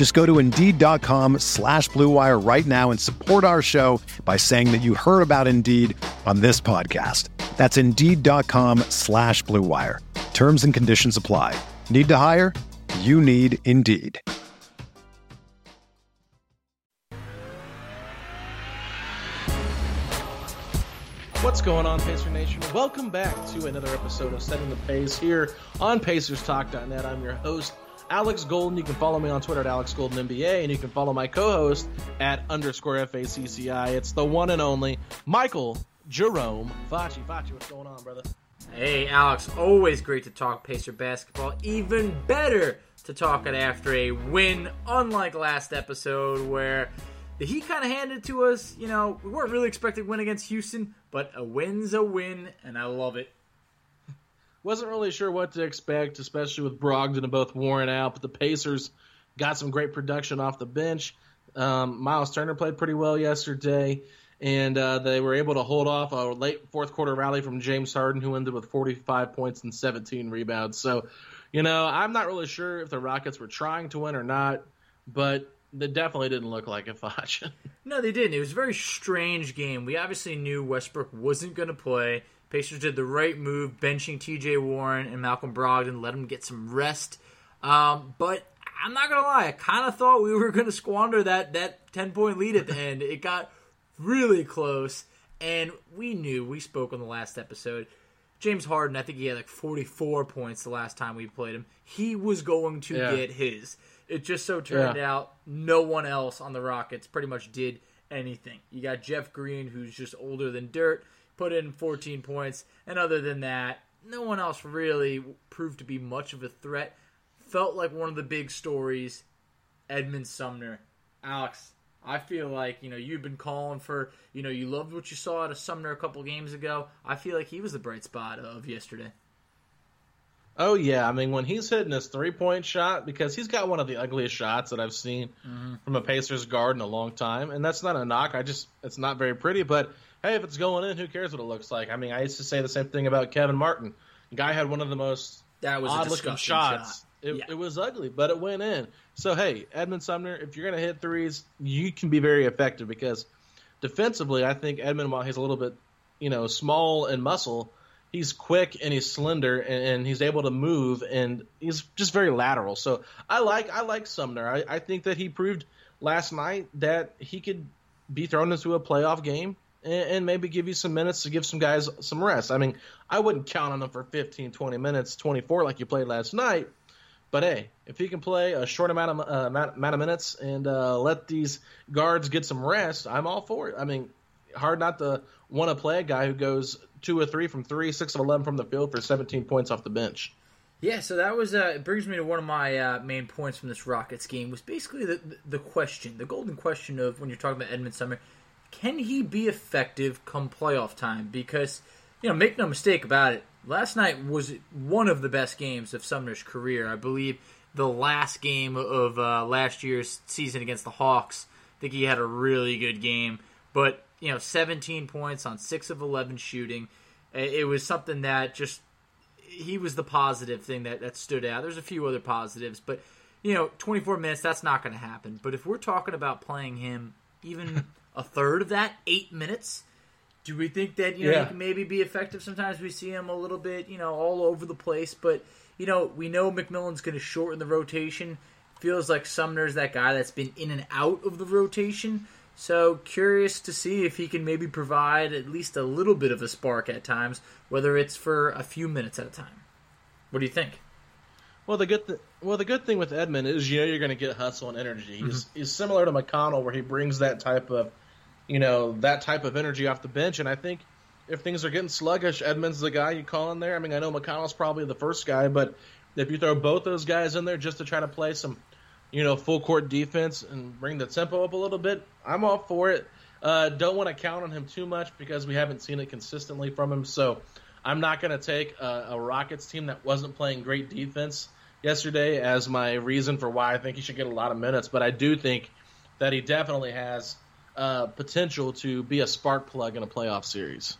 Just go to Indeed.com slash BlueWire right now and support our show by saying that you heard about Indeed on this podcast. That's Indeed.com slash BlueWire. Terms and conditions apply. Need to hire? You need Indeed. What's going on, Pacer Nation? Welcome back to another episode of Setting the Pace here on PacersTalk.net. I'm your host, Alex Golden. You can follow me on Twitter at Alex Golden NBA, and you can follow my co-host at underscore FACCI. It's the one and only Michael Jerome Facci. Facci, what's going on, brother? Hey, Alex, always great to talk Pacer basketball. Even better to talk it after a win, unlike last episode where the Heat kind of handed to us. You know, we weren't really expecting win against Houston, but a win's a win, and I love it. Wasn't really sure what to expect, especially with Brogdon and both worn out, but the Pacers got some great production off the bench. Um, Miles Turner played pretty well yesterday, and uh, they were able to hold off a late fourth quarter rally from James Harden, who ended with 45 points and 17 rebounds. So, you know, I'm not really sure if the Rockets were trying to win or not, but they definitely didn't look like a Foch. No, they didn't. It was a very strange game. We obviously knew Westbrook wasn't going to play. Pacers did the right move, benching T.J. Warren and Malcolm Brogdon, let him get some rest. Um, but I'm not gonna lie, I kind of thought we were gonna squander that that 10 point lead at the end. It got really close, and we knew. We spoke on the last episode. James Harden, I think he had like 44 points the last time we played him. He was going to Yeah. get his. It just so turned Yeah. out no one else on the Rockets pretty much did anything. You got Jeff Green, who's just older than dirt, put in 14 points, and other than that, no one else really proved to be much of a threat. Felt like one of the big stories, Edmund Sumner. Alex, I feel like, you know, you've been calling for, you know, you loved what you saw out of Sumner a couple games ago. I feel like he was the bright spot of yesterday. Oh yeah, I mean when he's hitting his three point shot because he's got one of the ugliest shots that I've seen mm-hmm. from a Pacers guard in a long time, and that's not a knock. I just it's not very pretty, but hey, if it's going in, who cares what it looks like? I mean, I used to say the same thing about Kevin Martin. The guy had one of the most That was odd looking shots. shot. It, Yeah. it was ugly, but it went in. So hey, Edmund Sumner, if you're gonna hit threes, you can be very effective because defensively, I think Edmund, while he's a little bit, you know, small and muscle, he's quick and he's slender and, and he's able to move and he's just very lateral. So I like I like Sumner. I, I think that he proved last night that he could be thrown into a playoff game and, and maybe give you some minutes to give some guys some rest. I mean, I wouldn't count on him for 15, 20 minutes, 24 like you played last night. But hey, if he can play a short amount of uh, amount, of minutes and uh, let these guards get some rest, I'm all for it. I mean, hard not to want to play a guy who goes two or three from three, six of eleven from the field for 17 points off the bench. Yeah, so that was uh, it brings me to one of my uh, main points from this Rockets game was basically the the question, the golden question of when you're talking about Edmund Sumner, can he be effective come playoff time? Because you know, make no mistake about it, last night was one of the best games of Sumner's career. I believe the last game of uh, last year's season against the Hawks, I think he had a really good game. But you know, 17 points on six of 11 shooting. It was something that just he was the positive thing that, that stood out. There's a few other positives, but you know, 24 minutes that's not going to happen. But if we're talking about playing him even a third of that, eight minutes, do we think that you know Yeah. he can maybe be effective? Sometimes we see him a little bit, you know, all over the place, but you know, we know McMillan's going to shorten the rotation. Feels like Sumner's that guy that's been in and out of the rotation. So curious to see if he can maybe provide at least a little bit of a spark at times, whether it's for a few minutes at a time. What do you think? Well, the good th- well the good thing with Edmund is you know you're going to get hustle and energy. He's Mm-hmm. he's similar to McConnell where he brings that type of you know that type of energy off the bench, and I think if things are getting sluggish, Edmund's is the guy you call in there. I mean, I know McConnell's probably the first guy, but if you throw both those guys in there just to try to play some you know full court defense and bring the tempo up a little bit, I'm all for it. Uh, don't want to count on him too much because we haven't seen it consistently from him. So I'm not going to take a, a Rockets team that wasn't playing great defense yesterday as my reason for why I think he should get a lot of minutes. But I do think that he definitely has uh, potential to be a spark plug in a playoff series.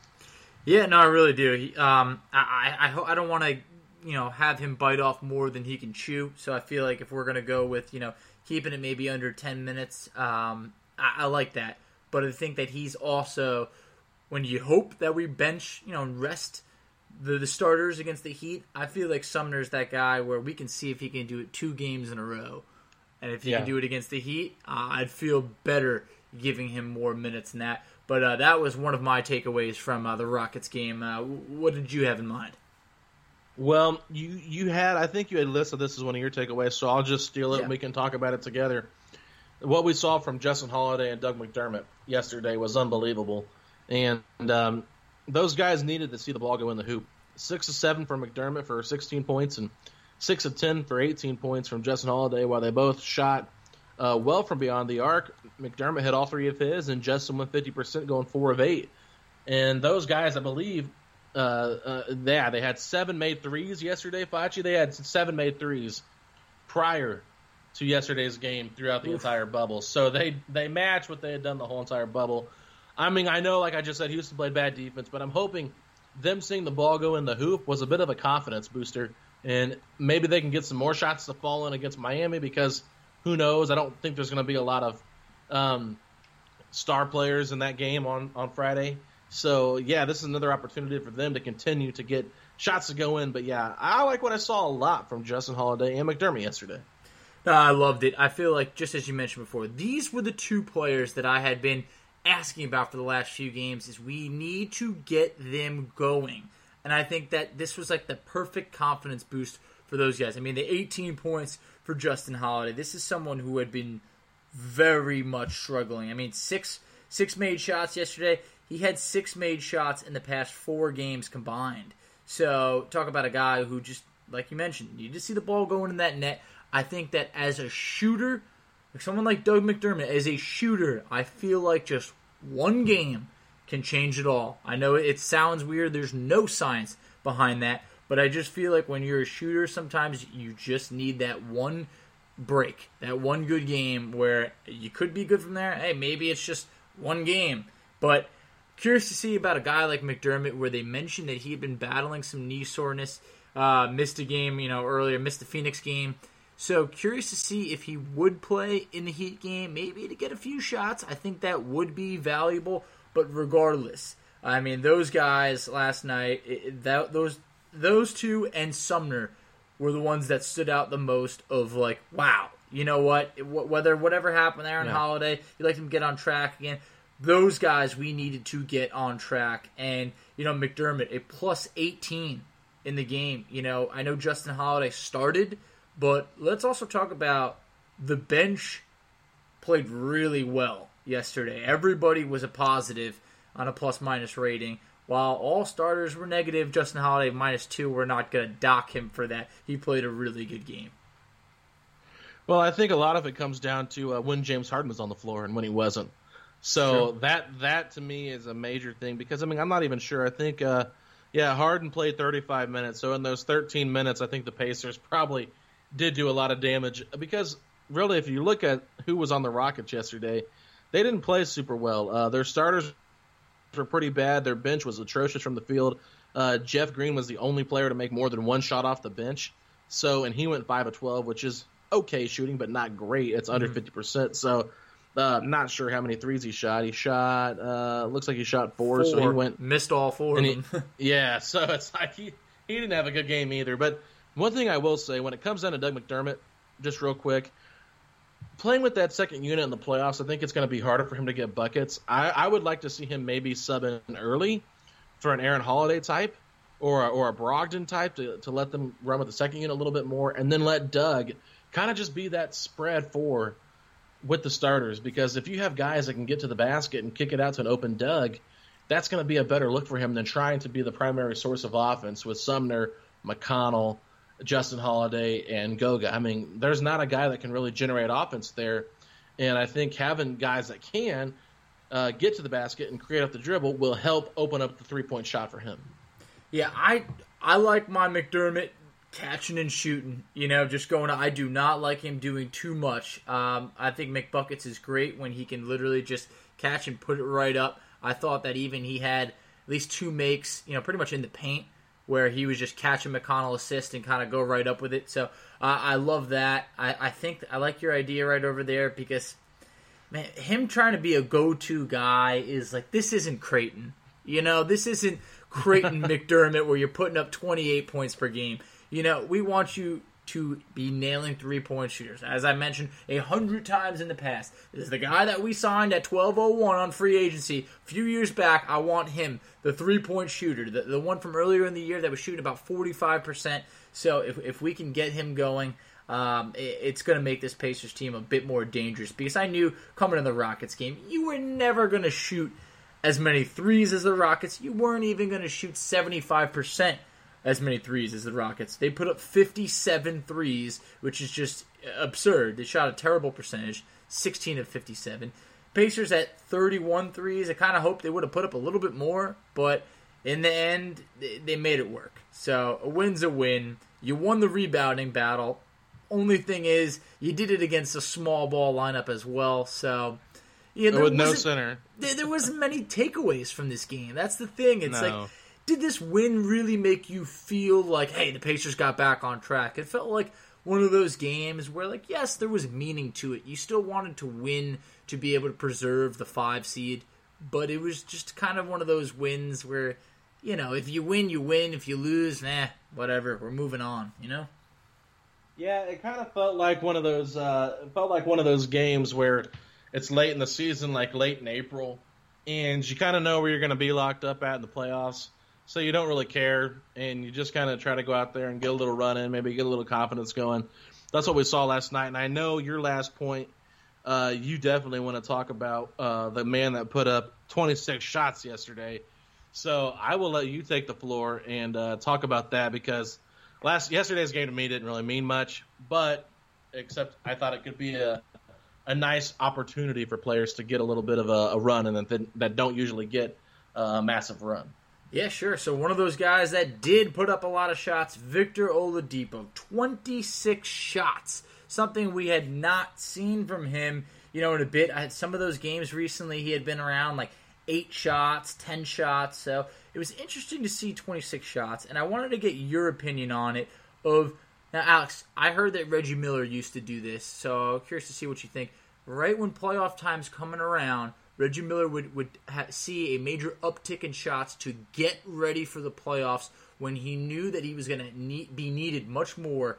Yeah, no, I really do. He, um, I, I, I, I don't want to, you know, have him bite off more than he can chew. So I feel like if we're gonna go with, you know, keeping it maybe under ten minutes, um, I, I like that. But I think that he's also, when you hope that we bench, you know, and rest the the starters against the Heat, I feel like Sumner's that guy where we can see if he can do it two games in a row, and if he Yeah. can do it against the Heat, uh, I'd feel better giving him more minutes than that. But uh, that was one of my takeaways from uh, the Rockets game. Uh, what did you have in mind? Well, you you had I think you had listed this as one of your takeaways, so I'll just steal it Yeah. and we can talk about it together. What we saw from Justin Holiday and Doug McDermott yesterday was unbelievable, and um, those guys needed to see the ball go in the hoop. Six of seven for McDermott for 16 points, and six of ten for 18 points from Justin Holiday. While they both shot uh, well from beyond the arc, McDermott hit all three of his, and Justin went 50 percent, going four of eight. And those guys, I believe, uh, uh, yeah, they had seven made threes yesterday. Facci, they had seven made threes prior to yesterday's game throughout the entire bubble. So they they match what they had done the whole entire bubble. I mean, I know, like I just said, Houston played bad defense, but I'm hoping them seeing the ball go in the hoop was a bit of a confidence booster, and maybe they can get some more shots to fall in against Miami because who knows? I don't think there's going to be a lot of um, star players in that game on on Friday. So yeah, this is another opportunity for them to continue to get shots to go in. But yeah, I like what I saw a lot from Justin Holiday and McDermott yesterday. No, I loved it. I feel like, just as you mentioned before, these were the two players that I had been asking about for the last few games. Is we need to get them going, and I think that this was like the perfect confidence boost for those guys. I mean, the 18 points for Justin Holiday. This is someone who had been very much struggling. I mean, six six made shots yesterday. He had six made shots in the past four games combined. So talk about a guy who just, like you mentioned, you just see the ball going in that net. I think that as a shooter, like someone like Doug McDermott, as a shooter, I feel like just one game can change it all. I know it sounds weird. There's no science behind that, but I just feel like when you're a shooter, sometimes you just need that one break, that one good game where you could be good from there. Hey, maybe it's just one game, but curious to see about a guy like McDermott, where they mentioned that he had been battling some knee soreness, uh, missed a game, you know, earlier, missed the Phoenix game. So curious to see if he would play in the Heat game, maybe to get a few shots. I think that would be valuable. But regardless, I mean, those guys last night, it, that those those two and Sumner were the ones that stood out the most. Of like, wow, you know what? Whether whatever happened there on Yeah. Holiday, you like them to get on track again. Those guys we needed to get on track, and you know McDermott a plus eighteen in the game. You know, I know Justin Holiday started, but let's also talk about the bench played really well yesterday. Everybody was a positive on a plus minus rating, while all starters were negative. Justin Holiday minus two. We're not going to dock him for that. He played a really good game. Well, I think a lot of it comes down to uh, when James Harden was on the floor and when he wasn't. So Sure. that that to me is a major thing because I mean I'm not even sure. I think uh, yeah Harden played 35 minutes. So in those 13 minutes, I think the Pacers probably did do a lot of damage because really if you look at who was on the Rockets yesterday, they didn't play super well. Uh, their starters were pretty bad. Their bench was atrocious from the field. Uh, Jeff Green was the only player to make more than one shot off the bench. So, and he went five of twelve, which is okay shooting, but not great. It's under 50 percent. So, uh, not sure how many threes he shot. He shot, uh, looks like he shot four. So he went missed all four of and he- yeah, so it's like he, he didn't have a good game either. But one thing I will say, when it comes down to Doug McDermott, just real quick, playing with that second unit in the playoffs, I think it's going to be harder for him to get buckets. I, I would like to see him maybe sub in early for an Aaron Holiday type or a, or a Brogdon type to, to let them run with the second unit a little bit more, and then let Doug kind of just be that spread four with the starters. Because if you have guys that can get to the basket and kick it out to an open Doug, that's going to be a better look for him than trying to be the primary source of offense with Sumner, McConnell, Justin Holiday, and Goga. I mean, there's not a guy that can really generate offense there. And I think having guys that can uh, get to the basket and create up the dribble will help open up the three point shot for him. Yeah, I I like my McDermott catching and shooting. You know, just going. I do not like him doing too much. Um, I think McBuckets is great when he can literally just catch and put it right up. I thought that even he had at least two makes, you know, pretty much in the paint where he was just catching McConnell assist and kind of go right up with it. So uh, I love that. I, I think I like your idea right over there because man, him trying to be a go-to guy is like this isn't Creighton. You know, this isn't Creighton McDermott where you're putting up 28 points per game. You know, we want you to be nailing three point shooters. As I mentioned a hundred times in the past, this is the guy that we signed at 1201 on free agency a few years back. I want him, the three point shooter, the, the one from earlier in the year that was shooting about 45%. So if, if we can get him going, um, it, it's going to make this Pacers team a bit more dangerous because I knew coming in the Rockets game, you were never going to shoot as many threes as the Rockets. You weren't even going to shoot 75% as many threes as the Rockets. They put up 57 threes, which is just absurd. They shot a terrible percentage, 16 of 57. Pacers at 31 threes. I kind of hoped they would have put up a little bit more, but in the end, they made it work. So a win's a win. You won the rebounding battle. Only thing is, you did it against a small ball lineup as well. So yeah, oh, there with no center. There, there wasn't many takeaways from this game. That's the thing. It's no. like did this win really make you feel like, hey, the Pacers got back on track? It felt like one of those games where, like, yes, there was meaning to it. You still wanted to win to be able to preserve the five seed, but it was just kind of one of those wins where, you know, if you win, you win. If you lose, nah, whatever. We're moving on. You know. Yeah, it kind of felt like one of those. Uh, it felt like one of those games where it's late in the season, like late in April, and you kind of know where you're going to be locked up at in the playoffs so you don't really care, and you just kind of try to go out there and get a little run in, maybe get a little confidence going. That's what we saw last night, and I know your last point. Uh, you definitely want to talk about uh, the man that put up 26 shots yesterday. So I will let you take the floor and uh, talk about that because last yesterday's game to me didn't really mean much, but except I thought it could be a a nice opportunity for players to get a little bit of a, a run and that that don't usually get a massive run. Yeah, sure. So one of those guys that did put up a lot of shots, Victor Oladipo, 26 shots. Something we had not seen from him, you know, in a bit. I had some of those games recently he had been around like 8 shots, 10 shots. So it was interesting to see 26 shots and I wanted to get your opinion on it of now Alex, I heard that Reggie Miller used to do this. So curious to see what you think. Right when playoff time's coming around, Reggie Miller would would ha- see a major uptick in shots to get ready for the playoffs when he knew that he was going to be needed much more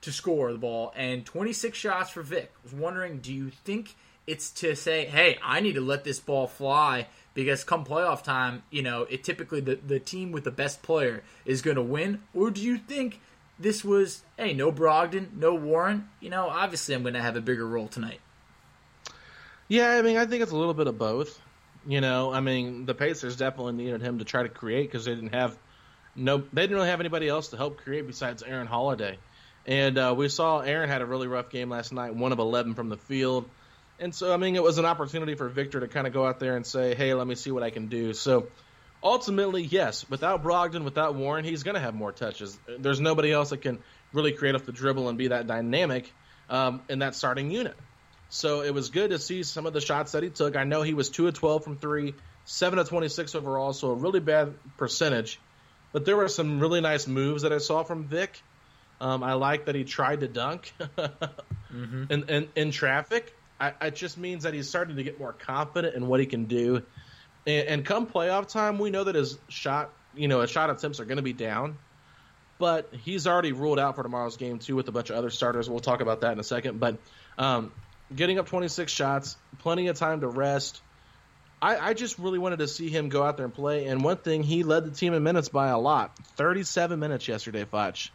to score the ball. And 26 shots for Vic. I was wondering, do you think it's to say, hey, I need to let this ball fly because come playoff time, you know, it typically the, the team with the best player is going to win? Or do you think this was, hey, no Brogdon, no Warren? You know, obviously I'm going to have a bigger role tonight. Yeah, I mean, I think it's a little bit of both. You know, I mean, the Pacers definitely needed him to try to create because they didn't have no, they didn't really have anybody else to help create besides Aaron Holiday. And uh, we saw Aaron had a really rough game last night, one of eleven from the field. And so, I mean, it was an opportunity for Victor to kind of go out there and say, "Hey, let me see what I can do." So, ultimately, yes, without Brogdon, without Warren, he's going to have more touches. There's nobody else that can really create off the dribble and be that dynamic um, in that starting unit. So it was good to see some of the shots that he took. I know he was 2 of 12 from 3, 7 of 26 overall, so a really bad percentage. But there were some really nice moves that I saw from Vic. Um, I like that he tried to dunk mm-hmm. in, in, in, traffic. I, it just means that he's starting to get more confident in what he can do. And, and come playoff time, we know that his shot, you know, his shot attempts are going to be down. But he's already ruled out for tomorrow's game too with a bunch of other starters. We'll talk about that in a second. But um, getting up 26 shots, plenty of time to rest. I, I, just really wanted to see him go out there and play. And one thing, he led the team in minutes by a lot 37 minutes yesterday, Foch.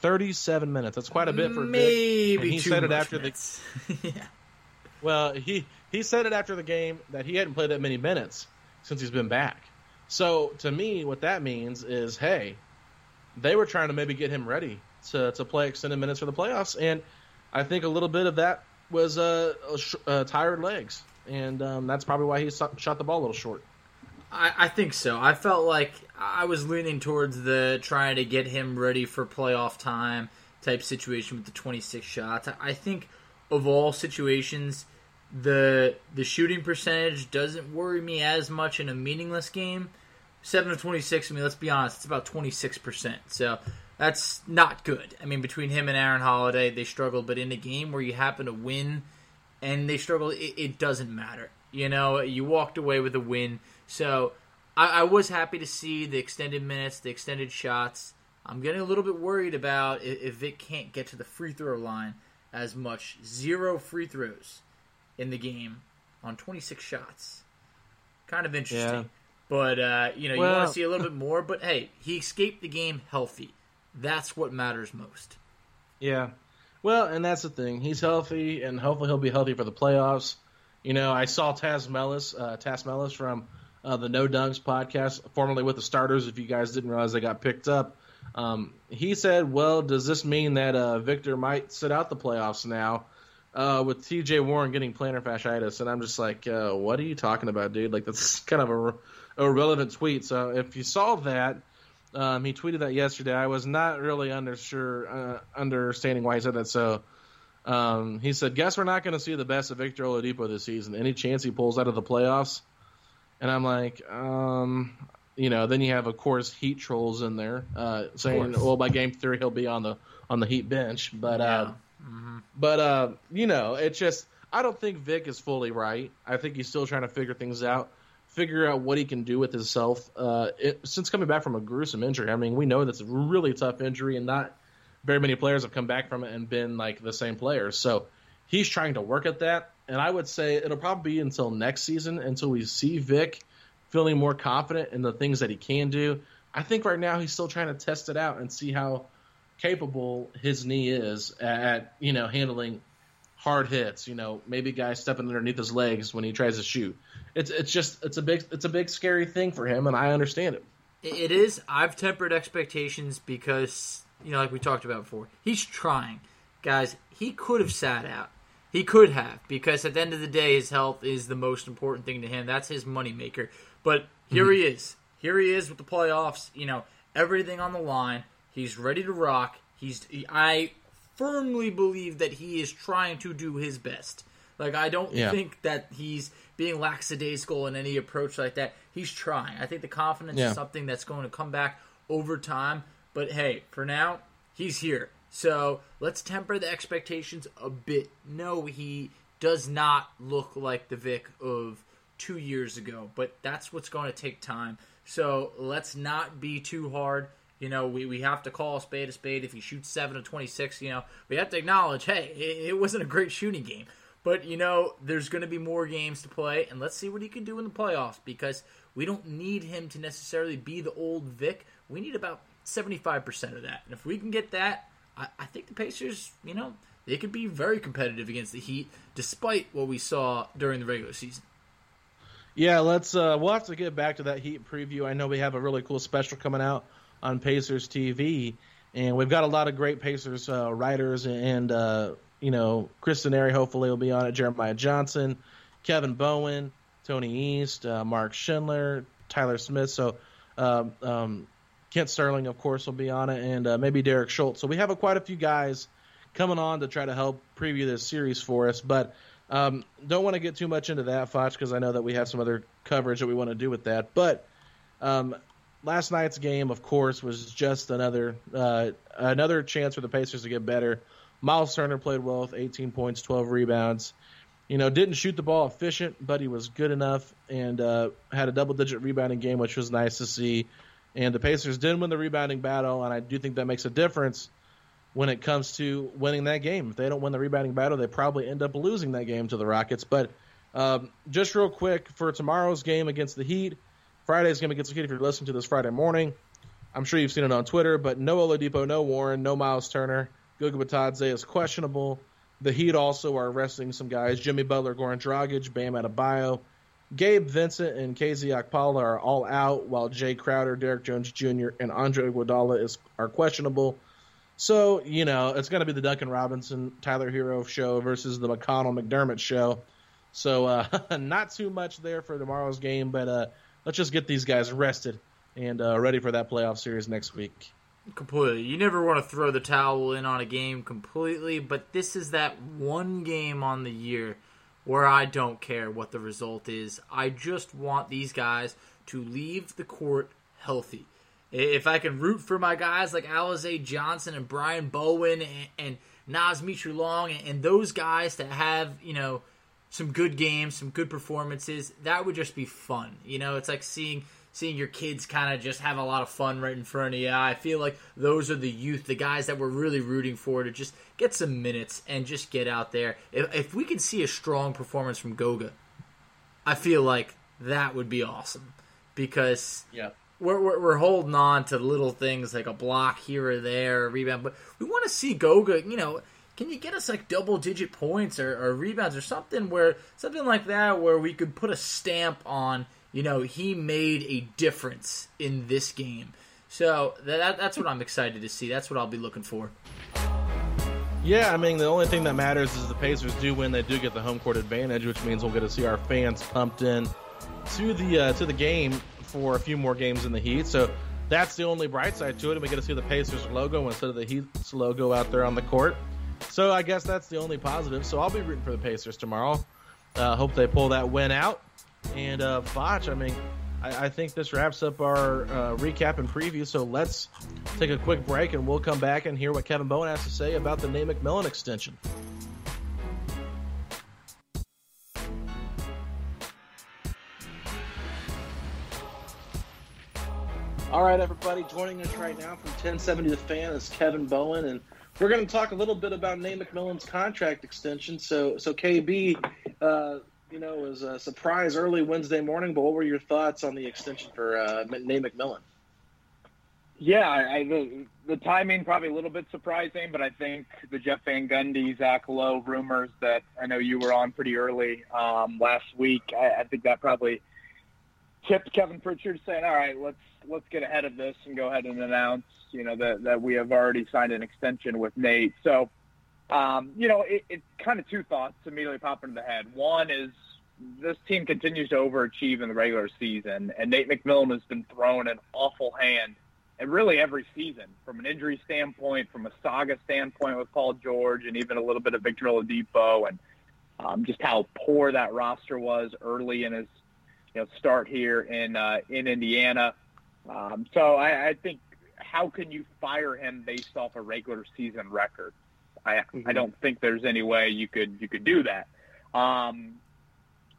37 minutes. That's quite a bit for Maybe he said it after minutes. the. yeah. Well, he he said it after the game that he hadn't played that many minutes since he's been back. So to me, what that means is, hey, they were trying to maybe get him ready to to play extended minutes for the playoffs, and I think a little bit of that was uh, uh tired legs, and um, that's probably why he shot the ball a little short. I, I think so. I felt like I was leaning towards the trying to get him ready for playoff time type situation with the 26 shots. I think of all situations, the the shooting percentage doesn't worry me as much in a meaningless game. Seven of 26. I mean, let's be honest, it's about 26 percent. So that's not good. I mean, between him and Aaron Holiday, they struggled. But in a game where you happen to win and they struggle, it, it doesn't matter. You know, you walked away with a win. So I, I, was happy to see the extended minutes, the extended shots. I'm getting a little bit worried about if, if Vic can't get to the free throw line as much. Zero free throws in the game on 26 shots. Kind of interesting. Yeah. But, uh, you know, well, you want to see a little bit more. But, hey, he escaped the game healthy. That's what matters most. Yeah. Well, and that's the thing. He's healthy, and hopefully he'll be healthy for the playoffs. You know, I saw Tas Melas, uh, Tas Melas from uh, the No Dunks podcast, formerly with the Starters. If you guys didn't realize they got picked up, um, he said, "Well, does this mean that uh, Victor might sit out the playoffs now?" Uh, with T.J. Warren getting plantar fasciitis, and I'm just like, uh, what are you talking about, dude? Like that's kind of a, a relevant tweet. So if you saw that, um, he tweeted that yesterday. I was not really under sure uh, understanding why he said that. So um, he said, "Guess we're not going to see the best of Victor Oladipo this season. Any chance he pulls out of the playoffs?" And I'm like, um, you know, then you have of course Heat trolls in there uh, saying, "Well, by game three he'll be on the on the Heat bench." But uh, yeah. uh, mm-hmm. but uh, you know, it's just I don't think Vic is fully right. I think he's still trying to figure things out figure out what he can do with himself. Uh, it, since coming back from a gruesome injury, I mean, we know that's a really tough injury, and not very many players have come back from it and been like the same players. So he's trying to work at that, and I would say it'll probably be until next season until we see Vic feeling more confident in the things that he can do. I think right now he's still trying to test it out and see how capable his knee is at you know handling hard hits. You know, maybe guys stepping underneath his legs when he tries to shoot. It's it's just it's a big it's a big scary thing for him, and I understand it. It is. I've tempered expectations because you know, like we talked about before, he's trying, guys. He could have sat out. He could have because at the end of the day, his health is the most important thing to him. That's his moneymaker. But here mm-hmm. he is. Here he is with the playoffs. You know, everything on the line. He's ready to rock. He's. He, I firmly believe that he is trying to do his best. Like I don't yeah. think that he's being lackadaisical in any approach like that. He's trying. I think the confidence yeah. is something that's going to come back over time. But hey, for now, he's here. So let's temper the expectations a bit. No, he does not look like the Vic of two years ago, but that's what's going to take time. So let's not be too hard. You know, we, we have to call a spade a spade. If he shoots 7 of 26, you know, we have to acknowledge, hey, it, it wasn't a great shooting game. But, you know, there's going to be more games to play, and let's see what he can do in the playoffs because we don't need him to necessarily be the old Vic. We need about 75% of that. And if we can get that, I, I think the Pacers, you know, they could be very competitive against the Heat despite what we saw during the regular season. Yeah, let's. Uh, we'll have to get back to that Heat preview. I know we have a really cool special coming out on Pacers TV, and we've got a lot of great Pacers uh, writers and uh, you know Chris Denari hopefully will be on it. Jeremiah Johnson, Kevin Bowen, Tony East, uh, Mark Schindler, Tyler Smith. So um, um, Kent Sterling, of course, will be on it, and uh, maybe Derek Schultz. So we have quite a few guys coming on to try to help preview this series for us. But um, don't want to get too much into that, Foch, because I know that we have some other coverage that we want to do with that. But um, last night's game, of course, was just another uh, another chance for the Pacers to get better. Miles Turner played well with 18 points, 12 rebounds. You know, didn't shoot the ball efficient, but he was good enough and uh, had a double digit rebounding game, which was nice to see. And the Pacers did win the rebounding battle, and I do think that makes a difference when it comes to winning that game. If they don't win the rebounding battle, they probably end up losing that game to the Rockets. But um, just real quick for tomorrow's game against the Heat, Friday's game against the Heat. If you're listening to this Friday morning, I'm sure you've seen it on Twitter. But no Oladipo, no Warren, no Miles Turner. Goga Bitadze is questionable. The Heat also are resting some guys: Jimmy Butler, Goran Dragic, Bam Adebayo. Gabe Vincent and KZ Okpala are all out, while Jae Crowder, Derrick Jones Jr., and Andre Iguodala is are questionable. So you know it's going to be the Duncan Robinson, Tyler Herro show versus the McConnell McDermott show. So uh, not too much there for tomorrow's game, but uh, let's just get these guys rested and uh, ready for that playoff series next week. Completely. You never want to throw the towel in on a game completely, but this is that one game on the year where I don't care what the result is. I just want these guys to leave the court healthy. If I can root for my guys like Alize Johnson and Brian Bowen and, and Naz Mitrou-Long and, and those guys to have, you know, some good games, some good performances, that would just be fun. You know, it's like seeing seeing your kids kind of just have a lot of fun right in front of you. I feel like those are the youth, the guys that we're really rooting for to just get some minutes and just get out there. If, if we can see a strong performance from Goga, I feel like that would be awesome because yeah. We're, we're, we're holding on to little things like a block here or there, a rebound, but we want to see Goga, you know, can you get us like double digit points or, or, rebounds or something where something like that where we could put a stamp on you know, he made a difference in this game. So that, that's what I'm excited to see. That's what I'll be looking for. Yeah, I mean, the only thing that matters is the Pacers do win. They do get the home court advantage, which means we'll get to see our fans pumped in to the uh, to the game for a few more games in the Heat. So that's the only bright side to it, and we get to see the Pacers logo instead of the Heat's logo out there on the court. So I guess that's the only positive. So I'll be rooting for the Pacers tomorrow. Uh, hope they pull that win out. And uh, Foch, I mean, I, I, think this wraps up our uh, recap and preview. So let's take a quick break, and we'll come back and hear what Kevin Bowen has to say about the Nate McMillan extension. All right, everybody, joining us right now from 1070 The Fan is Kevin Bowen, and we're going to talk a little bit about Nate McMillan's contract extension. So, so KB, uh, you know, was a surprise early Wednesday morning. But what were your thoughts on the extension for uh, Nate McMillan? Yeah, I, the, the timing probably a little bit surprising, but I think the Jeff Van Gundy, Zach Lowe rumors that I know you were on pretty early um, last week, I, I think that probably tipped Kevin Pritchard saying, "All right, let's let's get ahead of this and go ahead and announce, you know, that that we have already signed an extension with Nate." So, um, you know, it, it's kind of two thoughts immediately pop into the head. One is this team continues to overachieve in the regular season, and Nate McMillan has been thrown an awful hand and really every season from an injury standpoint, from a saga standpoint with Paul George, and even a little bit of Victor Oladipo, and um, just how poor that roster was early in his you know start here in uh, in Indiana. Um, so I, I think how can you fire him based off a regular season record? I mm-hmm. I don't think there's any way you could you could do that. Um,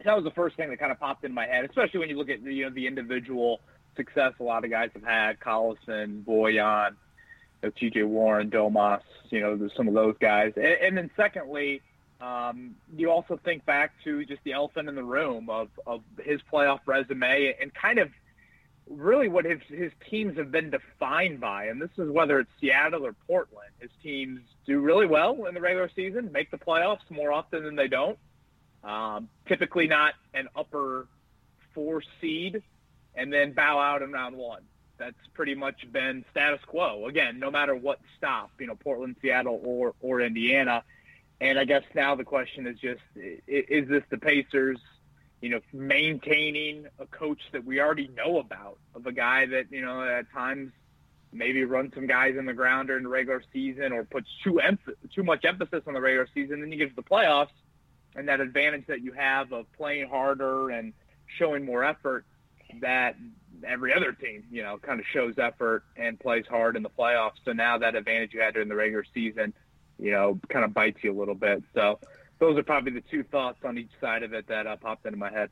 that was the first thing that kind of popped in my head, especially when you look at you know the individual success a lot of guys have had, Collison, Bojan, you know, T.J. Warren, Domas, you know, some of those guys, and, and then secondly, um, you also think back to just the elephant in the room of of his playoff resume and kind of really what his his teams have been defined by, and this is whether it's Seattle or Portland. His teams do really well in the regular season, make the playoffs more often than they don't. Um, typically not an upper four seed and then bow out in round one. That's pretty much been status quo. Again, no matter what stop, you know, Portland, Seattle, or or Indiana. And I guess now the question is just, is this the Pacers, you know, maintaining a coach that we already know about, of a guy that, you know, at times maybe run some guys in the ground during the regular season or puts too, emph- too much emphasis on the regular season, then you get to the playoffs – and that advantage that you have of playing harder and showing more effort that every other team, you know, kind of shows effort and plays hard in the playoffs. So now that advantage you had during the regular season, you know, kind of bites you a little bit. So those are probably the two thoughts on each side of it that uh, popped into my head.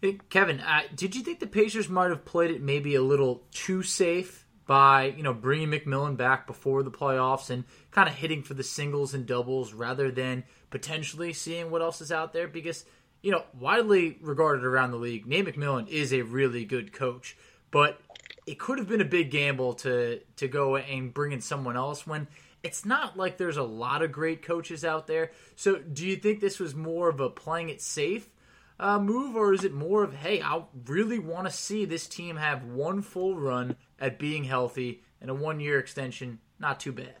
Hey, Kevin, uh, did you think the Pacers might have played it maybe a little too safe by you know bringing McMillan back before the playoffs and kind of hitting for the singles and doubles rather than potentially seeing what else is out there because you know widely regarded around the league, Nate McMillan is a really good coach, but it could have been a big gamble to to go and bring in someone else when it's not like there's a lot of great coaches out there. So, do you think this was more of a playing it safe uh, move, or is it more of, hey, I really want to see this team have one full run at being healthy and a one year extension? Not too bad.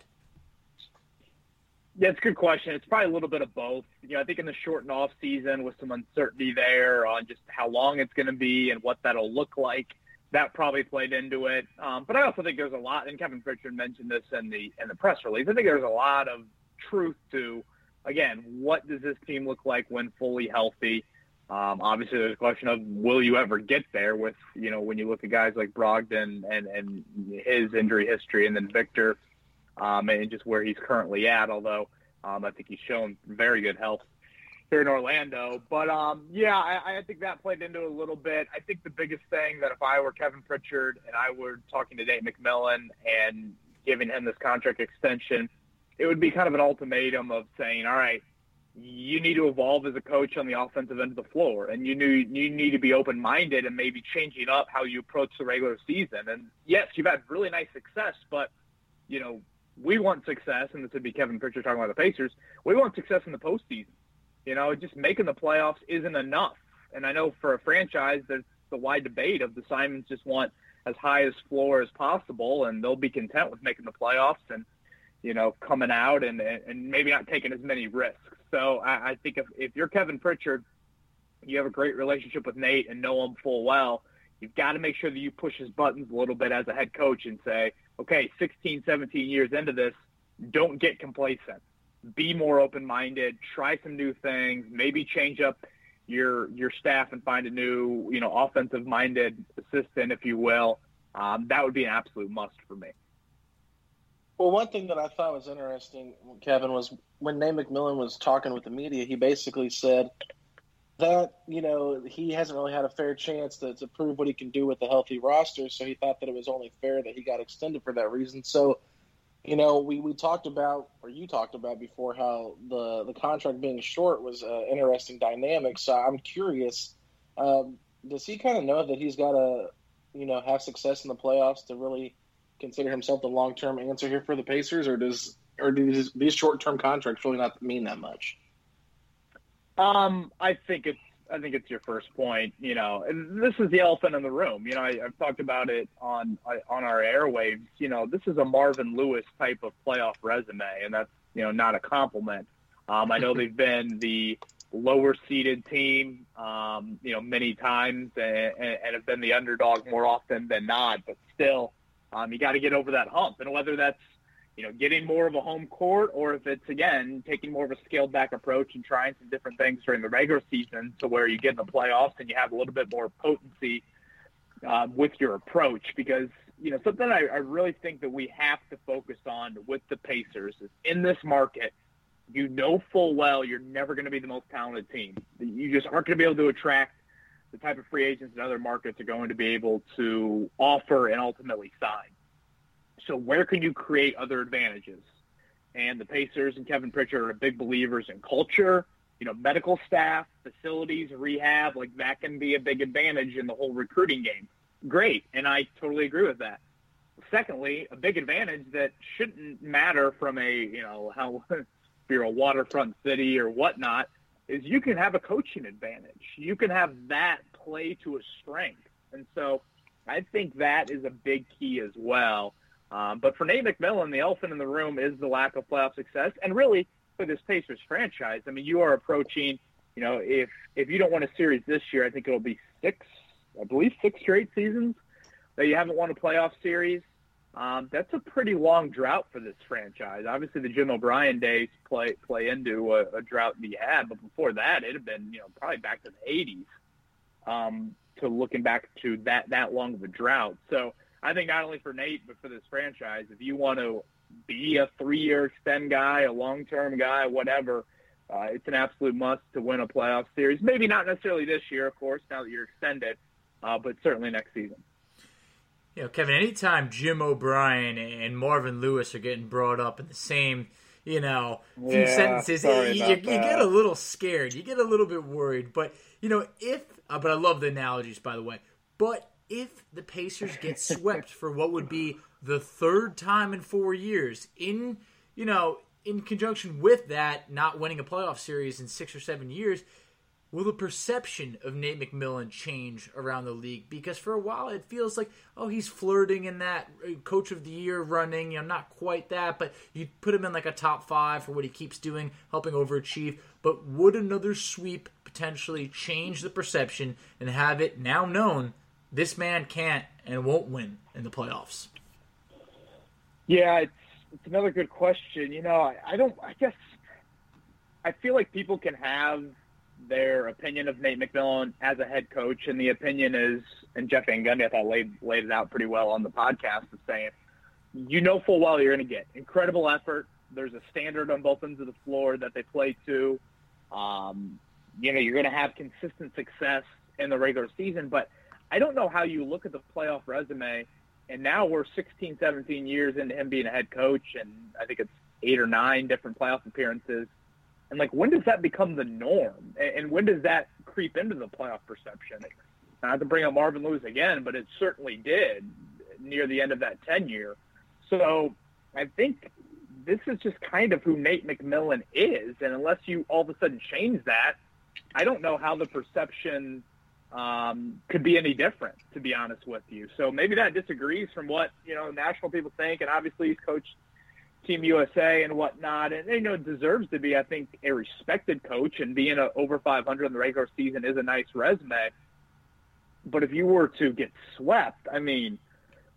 Yeah, it's a good question. It's probably a little bit of both. You know, I think in the shortened off season with some uncertainty there on just how long it's going to be and what that'll look like, that probably played into it. Um, but I also think there's a lot, and Kevin Pritchard mentioned this in the in the press release. I think there's a lot of truth to, again, what does this team look like when fully healthy? Um, obviously, there's a question of will you ever get there with, you know, when you look at guys like Brogdon and, and his injury history and then Victor um, and just where he's currently at, although um, I think he's shown very good health here in Orlando. But um, yeah, I, I think that played into a little bit. I think the biggest thing that if I were Kevin Pritchard and I were talking to Nate McMillan and giving him this contract extension, it would be kind of an ultimatum of saying, all right, you need to evolve as a coach on the offensive end of the floor, and you need you need to be open minded and maybe changing up how you approach the regular season. And yes, you've had really nice success, but you know we want success, and this would be Kevin Pritchard talking about the Pacers. We want success in the postseason. You know, just making the playoffs isn't enough. And I know for a franchise, there's the wide debate of the Simons just want as high as floor as possible, and they'll be content with making the playoffs and you know coming out and and maybe not taking as many risks. So I, I think if, if you're Kevin Pritchard, you have a great relationship with Nate and know him full well. You've got to make sure that you push his buttons a little bit as a head coach and say, okay, 16, 17 years into this, don't get complacent. Be more open-minded. Try some new things. Maybe change up your your staff and find a new, you know, offensive-minded assistant, if you will. Um, that would be an absolute must for me. Well, one thing that I thought was interesting, Kevin, was when Nate McMillan was talking with the media, he basically said that, you know, he hasn't really had a fair chance to, to prove what he can do with a healthy roster, so he thought that it was only fair that he got extended for that reason. So, you know, we, we talked about, or you talked about before, how the, the contract being short was an interesting dynamic. So I'm curious, um, does he kind of know that he's got to, you know, have success in the playoffs to really – consider himself the long term answer here for the Pacers, or does or do these, these short term contracts really not mean that much? Um, I think it's I think it's your first point. You know, and this is the elephant in the room. You know, I, have talked about it on on our airwaves. You know, this is a Marvin Lewis type of playoff resume, and that's you know not a compliment. Um, I know they've been the lower seeded team, um, you know, many times, and, and have been the underdog more often than not. But still, um, you got to get over that hump, and whether that's you know getting more of a home court or if it's again taking more of a scaled back approach and trying some different things during the regular season to where you get in the playoffs and you have a little bit more potency um, with your approach because you know something I, I really think that we have to focus on with the Pacers is in this market you know full well you're never going to be the most talented team you just aren't going to be able to attract the type of free agents and other markets are going to be able to offer and ultimately sign. So where can you create other advantages? And the Pacers and Kevin Pritchard are big believers in culture, you know, medical staff, facilities, rehab, like that can be a big advantage in the whole recruiting game. Great. And I totally agree with that. Secondly, a big advantage that shouldn't matter from a, you know, how if you're a waterfront city or whatnot – is you can have a coaching advantage. You can have that play to a strength. And so I think that is a big key as well. Um, but for Nate McMillan, the elephant in the room is the lack of playoff success. And really, for this Pacers franchise, I mean, you are approaching, you know, if if you don't win a series this year, I think it'll be six, I believe six straight seasons that you haven't won a playoff series. Um, that's a pretty long drought for this franchise. Obviously, the Jim O'Brien days play play into a, a drought he had, but before that, it had been you know probably back to the 80s. Um, to looking back to that that long of a drought. So I think not only for Nate but for this franchise, if you want to be a three-year extend guy, a long-term guy, whatever, uh, it's an absolute must to win a playoff series. Maybe not necessarily this year, of course, now that you're extended, uh, but certainly next season. you know, Kevin, anytime Jim O'Brien and Marvin Lewis are getting brought up in the same, you know, few Yeah, sentences, sorry you, you get a little scared. You get a little bit worried. But, you know, if, uh, but I love the analogies, by the way. But if the Pacers get swept for what would be the third time in four years, in, you know, in conjunction with that, not winning a playoff series in six or seven years, will the perception of Nate McMillan change around the league? Because for a while it feels like, oh, he's flirting in that uh, coach of the year running. You know, not quite that, but you put him in like a top five for what he keeps doing, helping overachieve. But would another sweep potentially change the perception and have it now known this man can't and won't win in the playoffs? Yeah, it's it's another good question. You know, I, I don't. I guess I feel like people can have their opinion of Nate McMillan as a head coach, and the opinion is, and Jeff Van Gundy, I thought laid laid it out pretty well on the podcast, of saying, you know full well you're going to get incredible effort. There's a standard on both ends of the floor that they play to. Um, you know, you're going to have consistent success in the regular season, but I don't know how you look at the playoff resume and now we're 16, 17 years into him being a head coach, and I think it's eight or nine different playoff appearances. And like, when does that become the norm? And when does that creep into the playoff perception? I not to bring up Marvin Lewis again, but it certainly did near the end of that tenure. So I think this is just kind of who Nate McMillan is, and unless you all of a sudden change that, I don't know how the perception um, could be any different, to be honest with you. So maybe that disagrees from what you know national people think, and obviously he's coached Team USA and whatnot, and you know deserves to be, I think, a respected coach, and being a, over 500 in the regular season is a nice resume. But if you were to get swept, I mean,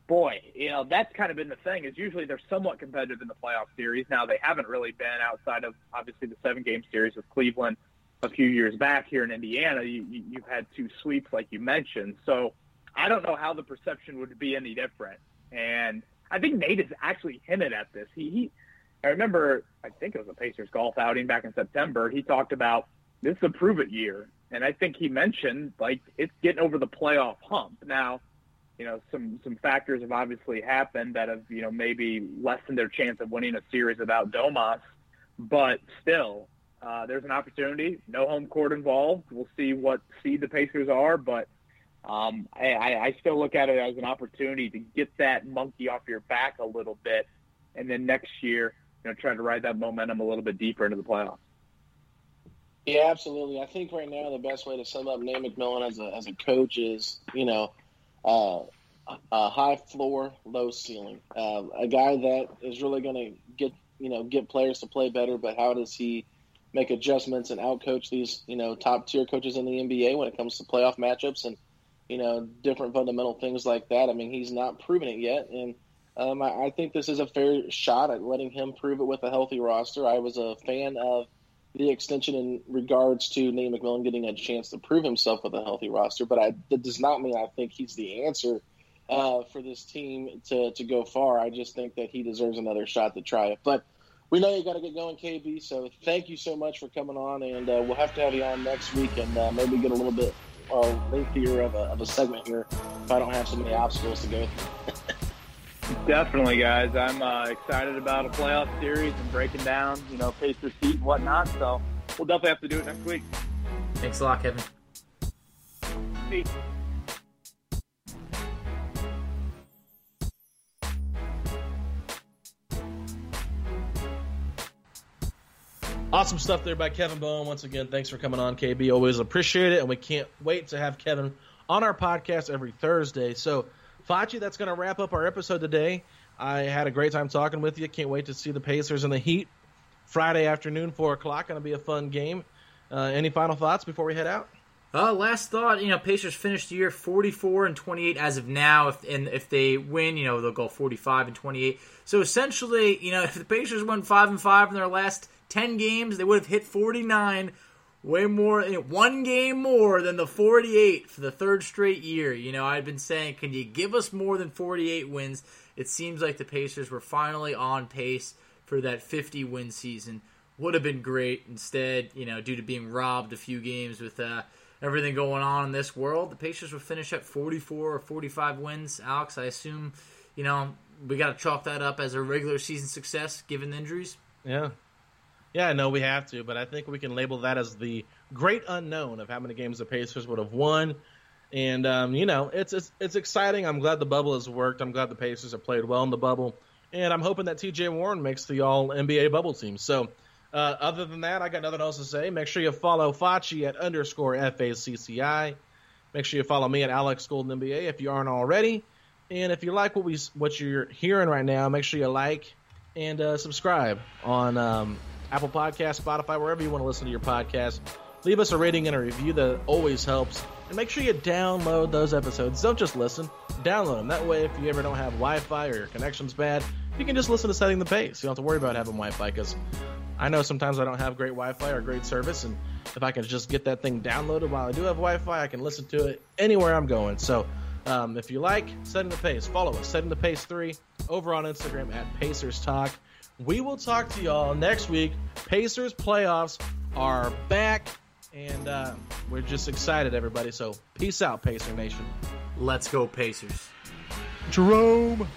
boy, you know that's kind of been the thing. Is usually they're somewhat competitive in the playoff series. Now they haven't really been outside of obviously the seven game series with Cleveland a few years back here in Indiana, you, you, you've had two sweeps like you mentioned. So I don't know how the perception would be any different. And I think Nate has actually hinted at this. He, he I remember, I think it was a Pacers golf outing back in September. He talked about this is a prove it year. And I think he mentioned like it's getting over the playoff hump. Now, you know, some, some factors have obviously happened that have, you know, maybe lessened their chance of winning a series without Domas, but still, uh, there's an opportunity. No home court involved. We'll see what seed the Pacers are, but um, I, I, still look at it as an opportunity to get that monkey off your back a little bit, and then next year, you know, try to ride that momentum a little bit deeper into the playoffs. Yeah, absolutely. I think right now the best way to sum up Nate McMillan as a as a coach is, you know, uh, a high floor, low ceiling. Um, a guy that is really going to get you know get players to play better, but how does he make adjustments and outcoach these you know top tier coaches in the NBA when it comes to playoff matchups and you know different fundamental things like that. I mean, he's not proven it yet, and um, I, I think this is a fair shot at letting him prove it with a healthy roster. I was a fan of the extension in regards to Nate McMillan getting a chance to prove himself with a healthy roster, but I, that does not mean I think he's the answer uh, for this team to, to go far. I just think that he deserves another shot to try it. But we know you got to get going, KB. So thank you so much for coming on, and uh, we'll have to have you on next week and uh, maybe get a little bit uh, lengthier of a, of a segment here if I don't have so many obstacles to go through. Definitely, guys. I'm uh, excited about a playoff series and breaking down, you know, Pacers heat and whatnot. So we'll definitely have to do it next week. Thanks a lot, Kevin. See. Awesome stuff there by Kevin Bowen. Once again, thanks for coming on, KB. Always appreciate it, and we can't wait to have Kevin on our podcast every Thursday. So, Fachi, that's going to wrap up our episode today. I had a great time talking with you. Can't wait to see the Pacers and the Heat Friday afternoon, four o'clock. Going to be a fun game. Uh, any final thoughts before we head out? Uh, last thought, you know, Pacers finished the year 44 and 28 as of now. If and if they win, you know, they'll go 45 and 28. So essentially, you know, if the Pacers won five and five in their last 10 games, they would have hit 49, way more, one game more than the 48 for the third straight year. You know, I've been saying, can you give us more than 48 wins? It seems like the Pacers were finally on pace for that 50 win season. Would have been great. Instead, you know, due to being robbed a few games with uh, everything going on in this world, the Pacers would finish at 44 or 45 wins. Alex, I assume, you know, we got to chalk that up as a regular season success given the injuries. Yeah. Yeah, I know we have to, but I think we can label that as the great unknown of how many games the Pacers would have won. And um, you know, it's, it's it's exciting. I'm glad the bubble has worked. I'm glad the Pacers have played well in the bubble, and I'm hoping that T.J. Warren makes the All NBA bubble team. So, uh, other than that, I got nothing else to say. Make sure you follow Facci at underscore FACCI. Make sure you follow me at Alex Golden NBA if you aren't already. And if you like what we what you're hearing right now, make sure you like and uh, subscribe on um, Apple Podcast, Spotify, wherever you want to listen to your podcast. Leave us a rating and a review. That always helps. And make sure you download those episodes. Don't just listen. Download them. That way, if you ever don't have Wi-Fi or your connection's bad, you can just listen to Setting the Pace. You don't have to worry about having Wi-Fi because I know sometimes I don't have great Wi-Fi or great service, and if I can just get that thing downloaded while I do have Wi-Fi, I can listen to it anywhere I'm going. So, um, if you like Setting the Pace, follow us. Setting the Pace three over on Instagram at Pacers Talk. We will talk to y'all next week. Pacers playoffs are back, and uh, we're just excited, everybody. So, peace out, Pacer Nation. Let's go, Pacers. Jerome.